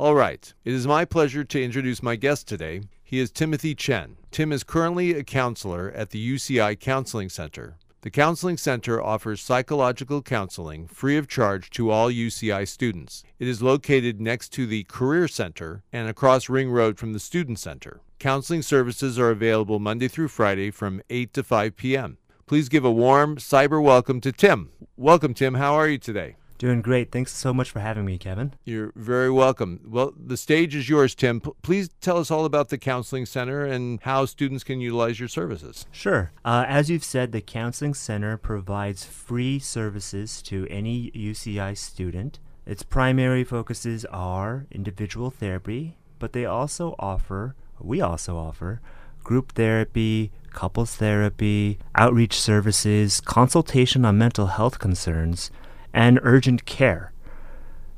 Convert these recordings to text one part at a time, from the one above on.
All right. It is my pleasure to introduce my guest today. He is Timothy Chen. Tim is currently a counselor at the UCI Counseling Center. The Counseling Center offers psychological counseling free of charge to all UCI students. It is located next to the Career Center and across Ring Road from the Student Center. Counseling services are available Monday through Friday from 8 to 5 p.m. Please give a warm cyber welcome to Tim. Welcome, Tim. How are you today? Doing great. Thanks so much for having me, Kevin. You're very welcome. Well, the stage is yours, Tim. P- please tell us all about the Counseling Center and how students can utilize your services. Sure. Uh, as you've said, the Counseling Center provides free services to any UCI student. Its primary focuses are individual therapy, but they also offer, we also offer, group therapy, couples therapy, outreach services, consultation on mental health concerns and urgent care.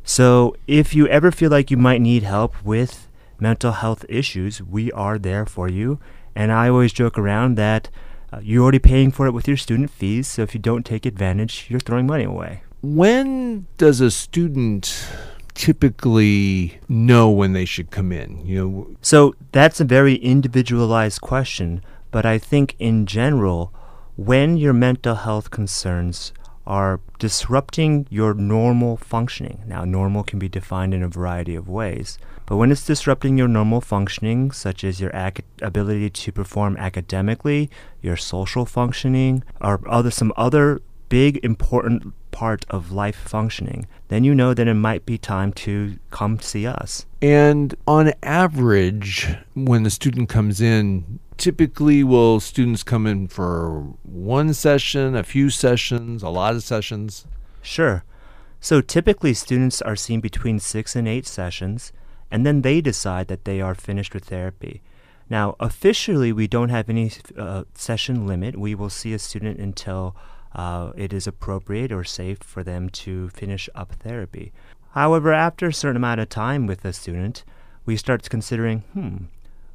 So, if you ever feel like you might need help with mental health issues, we are there for you. And I always joke around that uh, you're already paying for it with your student fees, so if you don't take advantage, you're throwing money away. When does a student typically know when they should come in? You know, So, that's a very individualized question, but I think in general, when your mental health concerns are disrupting your normal functioning. Now, normal can be defined in a variety of ways, but when it's disrupting your normal functioning, such as your ac- ability to perform academically, your social functioning, or other some other big important part of life functioning, then you know that it might be time to come see us. and on average, when the student comes in, typically will students come in for one session, a few sessions, a lot of sessions? Sure. So typically, students are seen between six and eight sessions, and then they decide that they are finished with therapy. Now, officially, we don't have any uh, session limit. We will see a student until uh, it is appropriate or safe for them to finish up therapy. However, after a certain amount of time with a student, we start considering, hmm,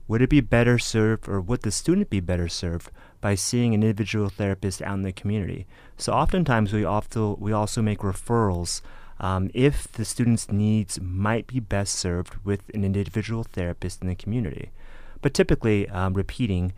would it be better served or would the student be better served by seeing an individual therapist out in the community? So oftentimes we also we also make referrals um, if the student's needs might be best served with an individual therapist in the community. But typically, um, repeating,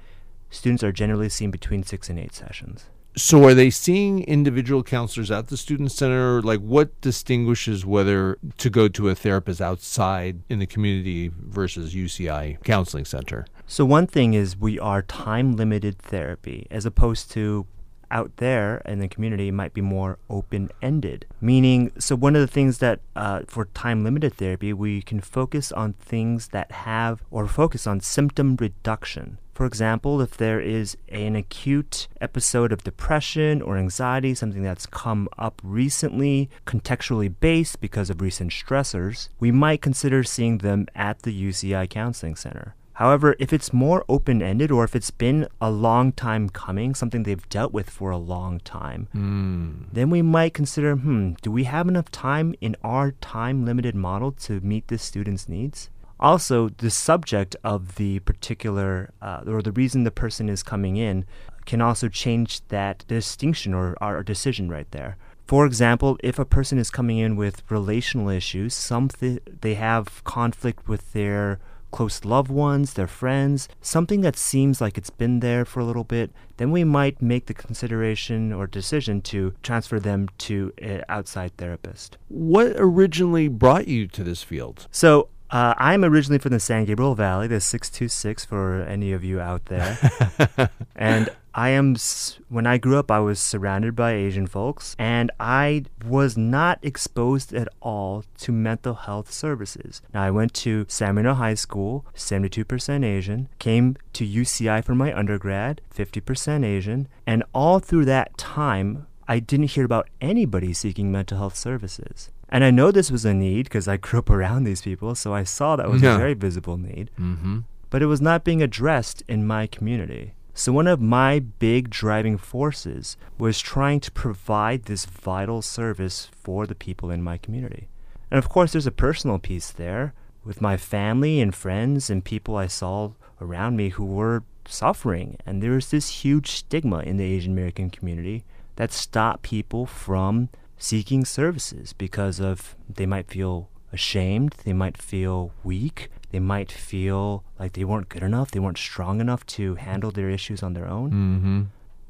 students are generally seen between six and eight sessions. So, are they seeing individual counselors at the student center? Like, what distinguishes whether to go to a therapist outside in the community versus UCI counseling center? So one thing is we are time limited therapy as opposed to out there in the community might be more open ended. Meaning, so one of the things that uh, for time limited therapy, we can focus on things that have or focus on symptom reduction. For example, if there is an acute episode of depression or anxiety, something that's come up recently, contextually based because of recent stressors, we might consider seeing them at the UCI Counseling Center. However, if it's more open ended or if it's been a long time coming, something they've dealt with for a long time, then we might consider hmm, do we have enough time in our time limited model to meet this student's needs? Also, the subject of the particular uh, or the reason the person is coming in can also change that distinction or our decision right there. For example, if a person is coming in with relational issues, something they have conflict with their close loved ones, their friends, something that seems like it's been there for a little bit, then we might make the consideration or decision to transfer them to an outside therapist. What originally brought you to this field? So, uh, I'm originally from the San Gabriel Valley, the 626 for any of you out there. and I am, when I grew up, I was surrounded by Asian folks, and I was not exposed at all to mental health services. Now, I went to San Marino High School, 72% Asian, came to UCI for my undergrad, 50% Asian, and all through that time, I didn't hear about anybody seeking mental health services. And I know this was a need because I grew up around these people, so I saw that was Yeah. a very visible need Mm-hmm. but it was not being addressed in my community. So, one of my big driving forces was trying to provide this vital service for the people in my community. And of course, there's a personal piece there with my family and friends and people I saw around me who were suffering. And there was this huge stigma in the Asian American community that stopped people from seeking services because of they might feel ashamed, they might feel weak, they might feel like they weren't good enough, they weren't strong enough to handle their issues on their own. Mm-hmm.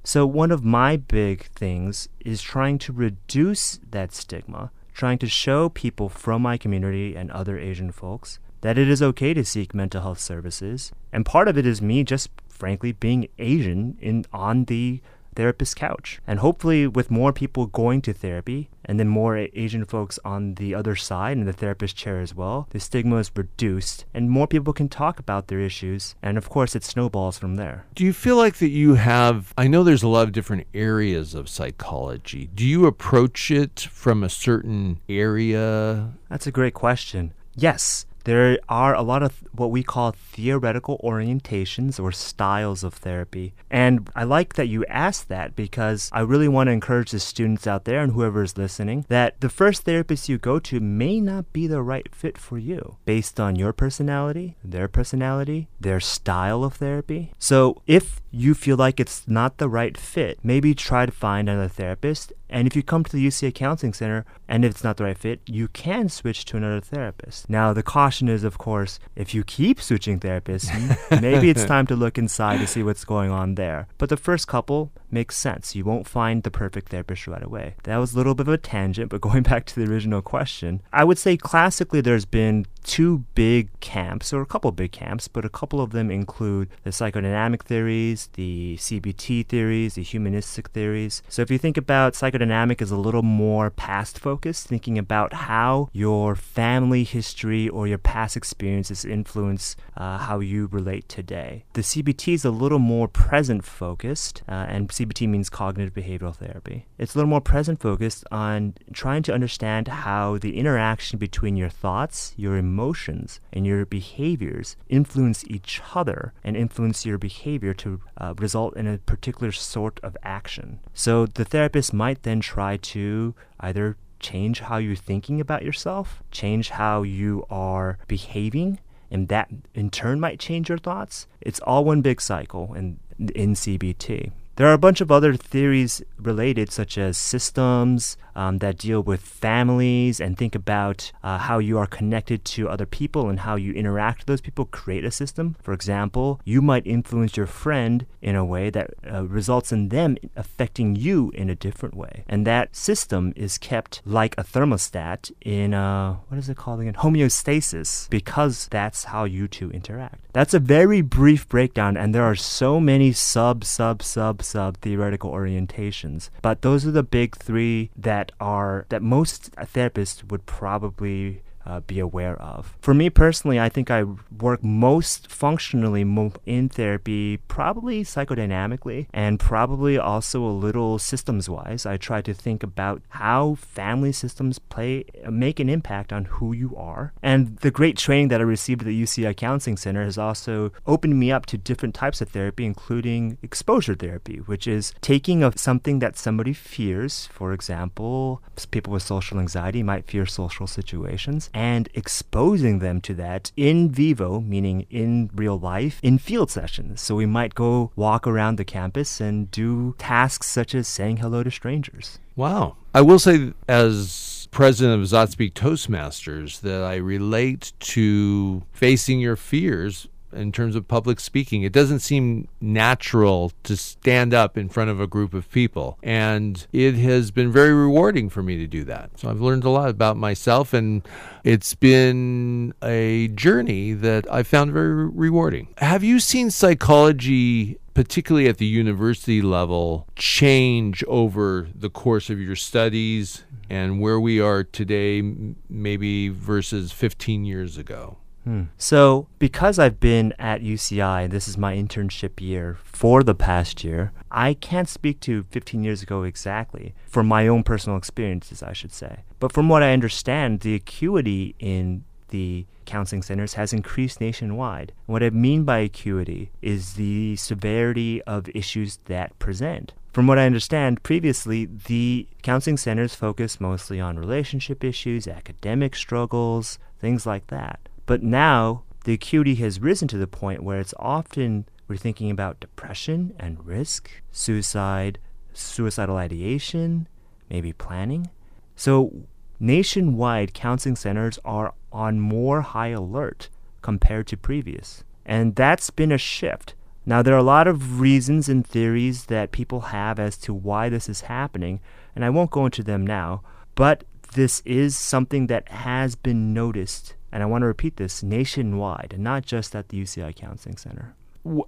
So, one of my big things is trying to reduce that stigma, trying to show people from my community and other Asian folks that it is okay to seek mental health services. And part of it is me just frankly being Asian in on the therapist couch. And hopefully, with more people going to therapy and then more Asian folks on the other side in the therapist chair as well, the stigma is reduced and more people can talk about their issues. And of course, it snowballs from there. Do you feel like that you have? I know there's a lot of different areas of psychology. Do you approach it from a certain area? That's a great question. Yes, there are a lot of what we call theoretical orientations or styles of therapy. And I like that you asked that because I really want to encourage the students out there and whoever is listening that the first therapist you go to may not be the right fit for you based on your personality, their personality, their style of therapy. So if you feel like it's not the right fit, maybe try to find another therapist and if you come to the UCI Counseling Center and if it's not the right fit, you can switch to another therapist. Now, the caution is, of course, if you keep switching therapists, maybe it's time to look inside to see what's going on there. But the first couple makes sense. You won't find the perfect therapist right away. That was a little bit of a tangent, but going back to the original question, I would say classically there's been two big camps, or a couple big camps, but a couple of them include the psychodynamic theories, the CBT theories, the humanistic theories. So if you think about psychodynamic as a little more past focused, thinking about how your family history or your past experiences influence uh, how you relate today. The CBT is a little more present focused, uh, and CBT means cognitive behavioral therapy. It's a little more present focused on trying to understand how the interaction between your thoughts, your emotions, and your behaviors influence each other and influence your behavior to uh, result in a particular sort of action. So the therapist might then try to either change how you're thinking about yourself, change how you are behaving, and that in turn might change your thoughts. It's all one big cycle in, in CBT. There are a bunch of other theories related, such as systems um, that deal with families and think about uh, how you are connected to other people and how you interact with those people, create a system. For example, you might influence your friend in a way that uh, results in them affecting you in a different way. And that system is kept like a thermostat in, uh, what is it called again? Homeostasis, because that's how you two interact. That's a very brief breakdown, and there are so many sub, sub, sub, sub theoretical orientations. But those are the big three that are that most therapists would probably uh, be aware of. For me personally, I think I work most functionally in therapy, probably psychodynamically, and probably also a little systems wise. I try to think about how family systems play make an impact on who you are. And the great training that I received at the UCI Counseling Center has also opened me up to different types of therapy, including exposure therapy, which is taking of something that somebody fears. For example, people with social anxiety might fear social situations and exposing them to that in vivo, meaning in real life, in field sessions. So we might go walk around the campus and do tasks such as saying hello to strangers. Wow. I will say, as president of Zotspeak Toastmasters, that I relate to facing your fears in terms of public speaking. It doesn't seem natural to stand up in front of a group of people. And it has been very rewarding for me to do that. So I've learned a lot about myself, and it's been a journey that I found very rewarding. Have you seen psychology? Particularly at the university level, change over the course of your studies and where we are today, maybe versus 15 years ago? Hmm. So, because I've been at UCI, this is my internship year for the past year, I can't speak to 15 years ago exactly, from my own personal experiences, I should say. But from what I understand, the acuity in the counseling centers has increased nationwide. What I mean by acuity is the severity of issues that present. From what I understand, previously, the counseling centers focused mostly on relationship issues, academic struggles, things like that. But now the acuity has risen to the point where it's often we're thinking about depression and risk, suicide, suicidal ideation, maybe planning. So nationwide counseling centers are on more high alert compared to previous. And that's been a shift. Now, there are a lot of reasons and theories that people have as to why this is happening, and I won't go into them now, but this is something that has been noticed, and I want to repeat this nationwide, not just at the UCI Counseling Center.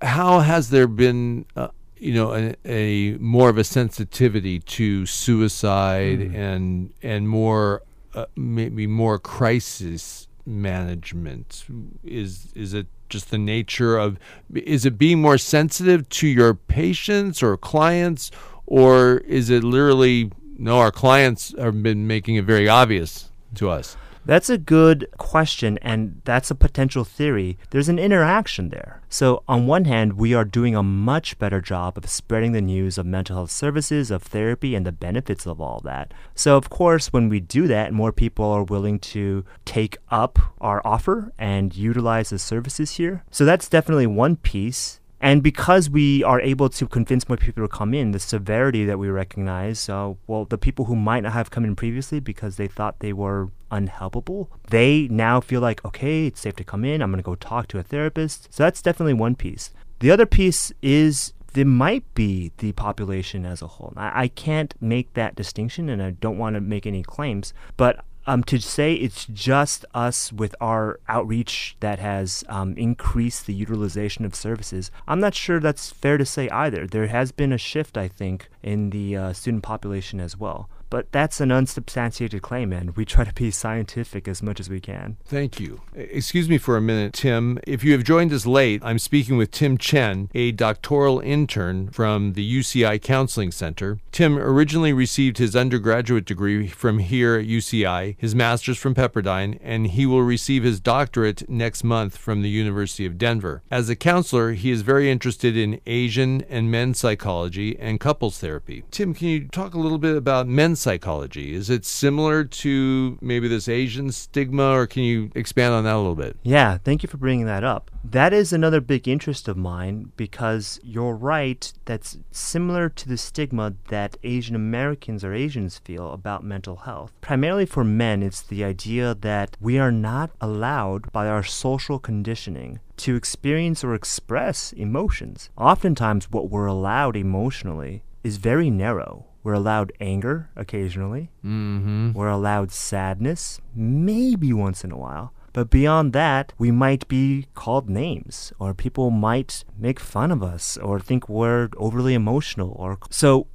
How has there been, uh, you know, a, a, more of a sensitivity to suicide mm. and and more uh, maybe more crisis management? Is is it just the nature of is it being more sensitive to your patients or clients or is it literally no our clients have been making it very obvious to us that's a good question, and that's a potential theory. There's an interaction there. So, on one hand, we are doing a much better job of spreading the news of mental health services, of therapy, and the benefits of all that. So, of course, when we do that, more people are willing to take up our offer and utilize the services here. So, that's definitely one piece. And because we are able to convince more people to come in, the severity that we recognize, uh, well, the people who might not have come in previously because they thought they were unhelpable, they now feel like, okay, it's safe to come in. I'm going to go talk to a therapist. So that's definitely one piece. The other piece is there might be the population as a whole. I, I can't make that distinction and I don't want to make any claims, but um, to say it's just us with our outreach that has um, increased the utilization of services, I'm not sure that's fair to say either. There has been a shift, I think, in the uh, student population as well. But that's an unsubstantiated claim, and we try to be scientific as much as we can. Thank you. Excuse me for a minute, Tim. If you have joined us late, I'm speaking with Tim Chen, a doctoral intern from the UCI Counseling Center. Tim originally received his undergraduate degree from here at UCI, his master's from Pepperdine, and he will receive his doctorate next month from the University of Denver. As a counselor, he is very interested in Asian and men's psychology and couples therapy. Tim, can you talk a little bit about men's psychology? Is it similar to maybe this Asian stigma, or can you expand on that a little bit? Yeah, thank you for bringing that up. That is another big interest of mine because you're right, that's similar to the stigma that Asian Americans or Asians feel about mental health. Primarily for men, it's the idea that we are not allowed by our social conditioning to experience or express emotions. Oftentimes, what we're allowed emotionally is very narrow. We're allowed anger occasionally. Mm-hmm. We're allowed sadness, maybe once in a while. But beyond that, we might be called names, or people might make fun of us, or think we're overly emotional. Or so,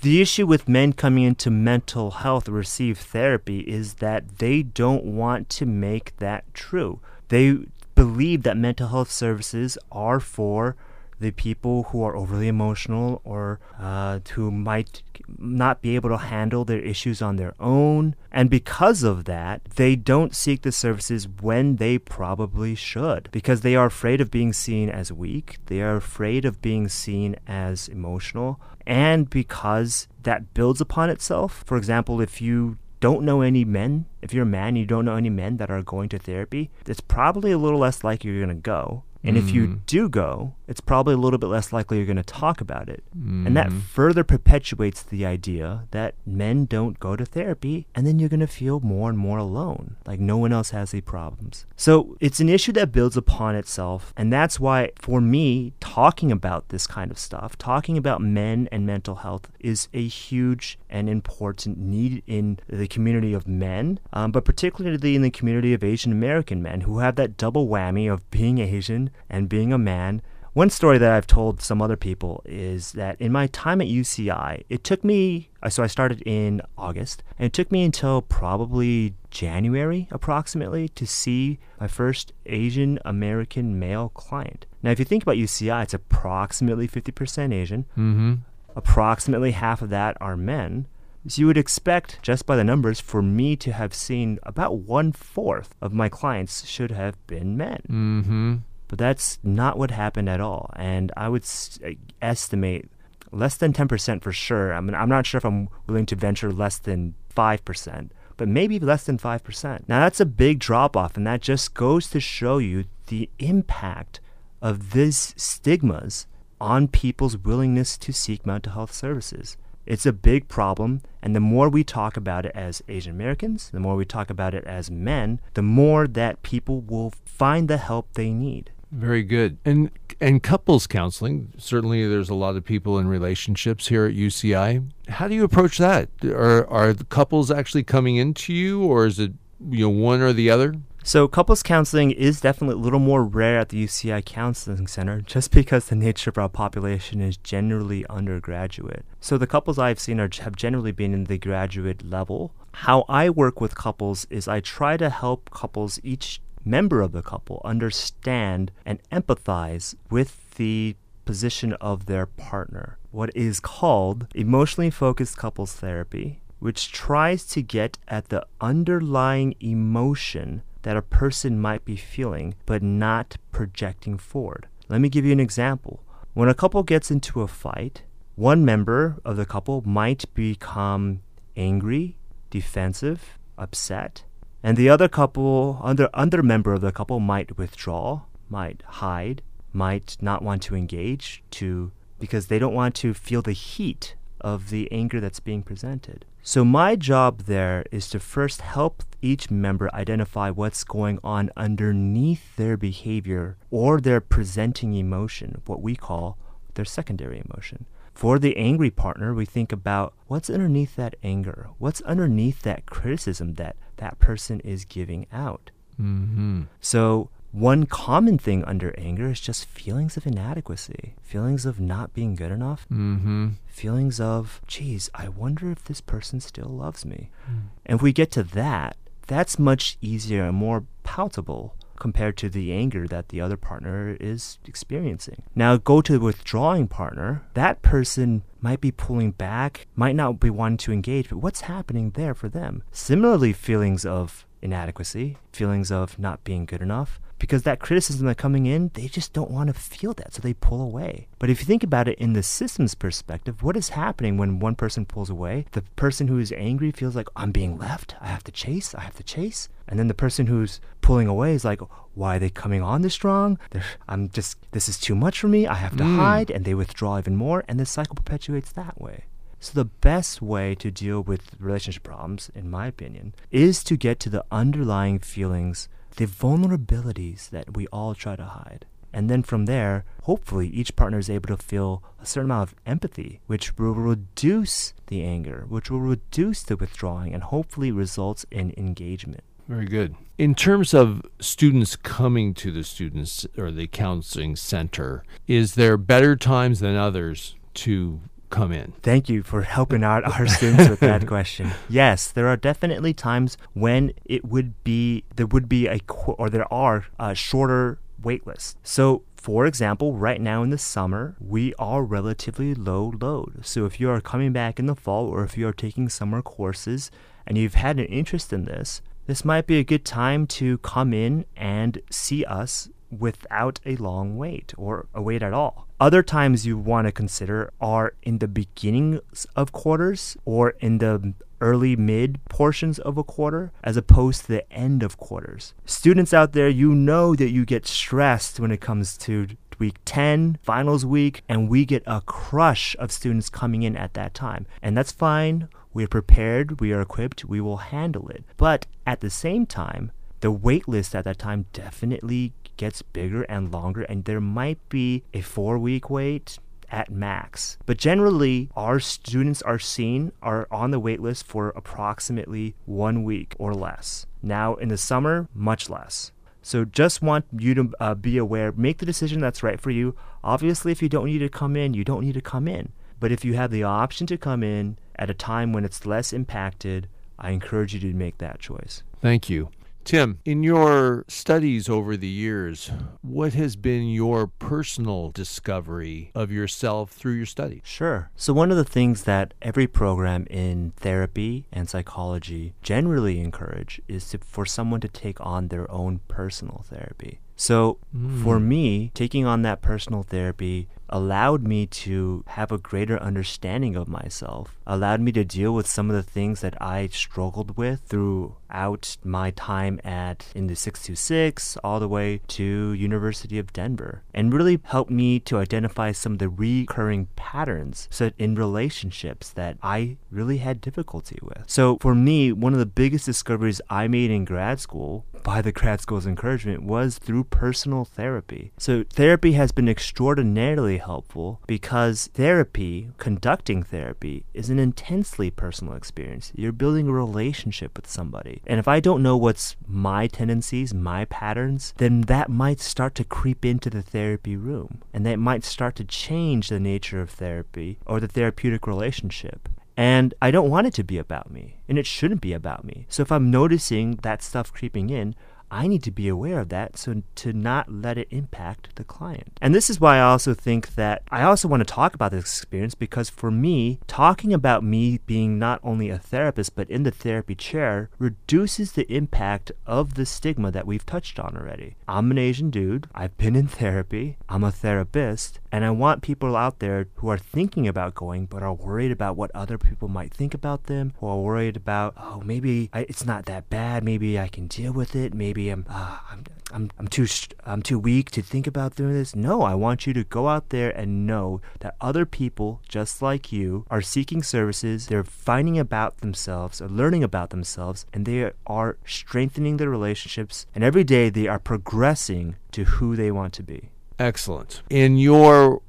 the issue with men coming into mental health receive therapy is that they don't want to make that true. They believe that mental health services are for the people who are overly emotional or uh, who might not be able to handle their issues on their own. And because of that, they don't seek the services when they probably should because they are afraid of being seen as weak. They are afraid of being seen as emotional. And because that builds upon itself. For example, if you don't know any men, if you're a man, you don't know any men that are going to therapy, it's probably a little less likely you're going to go. And mm. if you mm. do go, it's probably a little bit less likely you're going to talk about it. Mm. And that mm. further perpetuates the idea that men don't go to therapy, and then you're going to feel more and more alone, like no one else has these problems. So it's an issue that builds upon itself. And that's why, for me, talking about this kind of stuff, talking about men and mental health, is a huge and important need in the community of men, um, but particularly in the community of Asian American men who have that double whammy of being Asian and being a man. One story that I've told some other people is that in my time at UCI, it took me, uh, so I started in August, and it took me until probably January approximately to see my first Asian American male client. Now, if you think about UCI, it's approximately 50% Asian. Mm-hmm. Approximately half of that are men. So you would expect, just by the numbers, for me to have seen about one fourth of my clients should have been men. Mm-hmm. But that's not what happened at all. And I would uh, estimate less than 10% for sure. I mean, I'm not sure if I'm willing to venture less than 5%, but maybe less than 5%. Now, that's a big drop off, and that just goes to show you the impact of these stigmas on people's willingness to seek mental health services. It's a big problem, and the more we talk about it as Asian Americans, the more we talk about it as men, the more that people will find the help they need. Very good. And and couples counseling, certainly there's a lot of people in relationships here at UCI. How do you approach that? Are are the couples actually coming into you or is it you know one or the other? So, couples counseling is definitely a little more rare at the UCI Counseling Center just because the nature of our population is generally undergraduate. So, the couples I've seen are, have generally been in the graduate level. How I work with couples is I try to help couples, each member of the couple, understand and empathize with the position of their partner. What is called emotionally focused couples therapy, which tries to get at the underlying emotion that a person might be feeling, but not projecting forward. Let me give you an example. When a couple gets into a fight, one member of the couple might become angry, defensive, upset, and the other couple, other, other member of the couple might withdraw, might hide, might not want to engage to because they don't want to feel the heat of the anger that's being presented. So, my job there is to first help each member identify what's going on underneath their behavior or their presenting emotion, what we call their secondary emotion. For the angry partner, we think about what's underneath that anger, what's underneath that criticism that that person is giving out. Mm-hmm. So, one common thing under anger is just feelings of inadequacy, feelings of not being good enough, Mm-hmm. feelings of, geez, I wonder if this person still loves me. Mm. And if we get to that, that's much easier and more palatable compared to the anger that the other partner is experiencing. Now, go to the withdrawing partner. That person might be pulling back, might not be wanting to engage, but what's happening there for them? Similarly, feelings of inadequacy, feelings of not being good enough, because that criticism that's coming in, they just don't want to feel that, so they pull away. But if you think about it in the system's perspective, what is happening when one person pulls away? The person who is angry feels like, I'm being left, I have to chase, I have to chase. And then the person who's pulling away is like, why are they coming on this strong? They're, I'm just, this is too much for me, I have to Mm. hide, and they withdraw even more, and the cycle perpetuates that way. So, the best way to deal with relationship problems, in my opinion, is to get to the underlying feelings, the vulnerabilities that we all try to hide. And then from there, hopefully, each partner is able to feel a certain amount of empathy, which will reduce the anger, which will reduce the withdrawing, and hopefully results in engagement. Very good. In terms of students coming to the students or the counseling center, is there better times than others to come in? Thank you for helping out our students with that question. Yes, there are definitely times when it would be there would be a or there are uh, shorter wait lists. So, for example, right now in the summer, we are relatively low load. So, if you are coming back in the fall or if you are taking summer courses and you've had an interest in this, this might be a good time to come in and see us without a long wait or a wait at all. Other times you want to consider are in the beginning of quarters or in the early mid portions of a quarter as opposed to the end of quarters. Students out there, you know that you get stressed when it comes to week 10, finals week, and we get a crush of students coming in at that time. And that's fine. We're prepared, we are equipped, we will handle it. But at the same time, the wait list at that time definitely gets bigger and longer, and there might be a four week wait at max. But generally, our students are seen are on the wait list for approximately one week or less. Now, in the summer, much less. So just want you to uh, be aware, make the decision that's right for you. Obviously, if you don't need to come in, you don't need to come in. But if you have the option to come in at a time when it's less impacted, I encourage you to make that choice. Thank you. Tim, in your studies over the years, what has been your personal discovery of yourself through your study? Sure. So, one of the things that every program in therapy and psychology generally encourage is to, for someone to take on their own personal therapy. So, for hmm. me, taking on that personal therapy allowed me to have a greater understanding of myself, allowed me to deal with some of the things that I struggled with through out my time at in the 626 all the way to University of Denver and really helped me to identify some of the recurring patterns in relationships that I really had difficulty with. So for me, one of the biggest discoveries I made in grad school by the grad school's encouragement was through personal therapy. So therapy has been extraordinarily helpful because therapy, conducting therapy, is an intensely personal experience. You're building a relationship with somebody. And if I don't know what's my tendencies, my patterns, then that might start to creep into the therapy room. And that might start to change the nature of therapy or the therapeutic relationship. And I don't want it to be about me, and it shouldn't be about me. So if I'm noticing that stuff creeping in, I need to be aware of that so to not let it impact the client. And this is why I also think that I also want to talk about this experience because for me, talking about me being not only a therapist but in the therapy chair reduces the impact of the stigma that we've touched on already. I'm an Asian dude, I've been in therapy, I'm a therapist, and I want people out there who are thinking about going but are worried about what other people might think about them, who are worried about, oh, maybe I, it's not that bad, maybe I can deal with it, maybe I'm, uh, I'm, I'm, I'm too, I'm too weak to think about doing this. No, I want you to go out there and know that other people just like you are seeking services. They're finding about themselves or learning about themselves, and they are strengthening their relationships. And every day they are progressing to who they want to be. Excellent. In your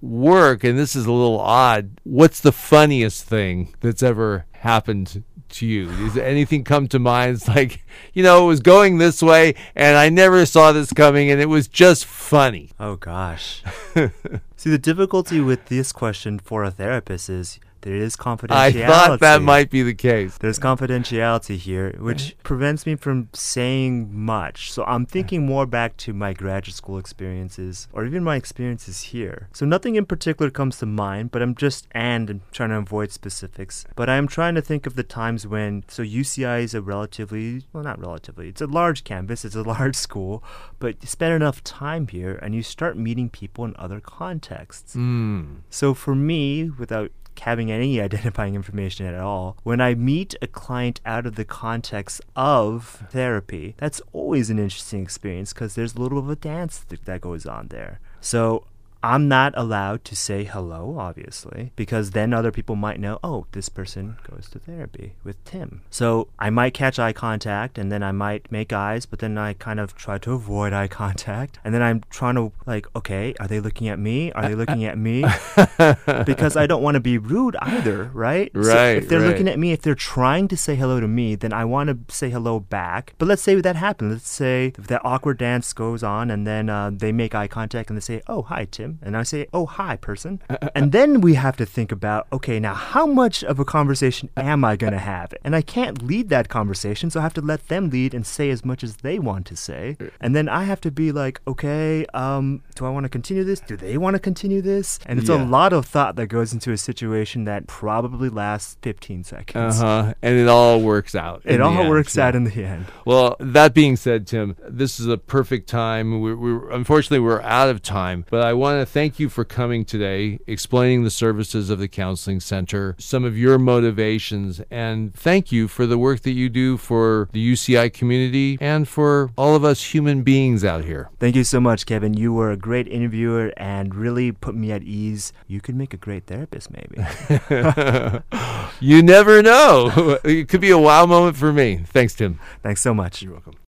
work, and this is a little odd, what's the funniest thing that's ever happened to you? Does anything come to mind? It's like, you know, it was going this way and I never saw this coming and it was just funny. Oh, gosh. See, the difficulty with this question for a therapist is there is confidentiality. I thought that might be the case. There's confidentiality here, which prevents me from saying much. So I'm thinking more back to my graduate school experiences or even my experiences here. So nothing in particular comes to mind, but I'm just and I'm trying to avoid specifics. But I'm trying to think of the times when so UCI is a relatively well not relatively, it's a large campus, it's a large school, but you spend enough time here and you start meeting people in other contexts. Mm. So for me, without having any identifying information at all. When I meet a client out of the context of therapy, that's always an interesting experience because there's a little bit of a dance that goes on there. So I'm not allowed to say hello, obviously, because then other people might know, oh, this person goes to therapy with Tim. So I might catch eye contact and then I might make eyes, but then I kind of try to avoid eye contact. And then I'm trying to, like, okay, are they looking at me? Are they looking at me? because I don't want to be rude either, right? Right. So if they're right. looking at me, if they're trying to say hello to me, then I want to say hello back. But let's say that happens. Let's say that awkward dance goes on and then uh, they make eye contact and they say, oh, hi, Tim and I say, "Oh, hi, person," and then we have to think about, okay, now how much of a conversation am I going to have? And I can't lead that conversation, so I have to let them lead and say as much as they want to say, and then I have to be like, okay, um, do I want to continue this? Do they want to continue this? And it's Yeah. a lot of thought that goes into a situation that probably lasts 15 seconds. Uh huh. And it all works out. It all end, works yeah. out in the end. Well, that being said, Tim, this is a perfect time. We, we unfortunately we're out of time, but I want to thank you for coming today, explaining the services of the counseling center, some of your motivations, and thank you for the work that you do for the UCI community and for all of us human beings out here. Thank you so much, Kevin. You were a great interviewer and really put me at ease. You could make a great therapist, maybe. you never know. It could be a wow moment for me. Thanks, Tim. Thanks so much. You're welcome.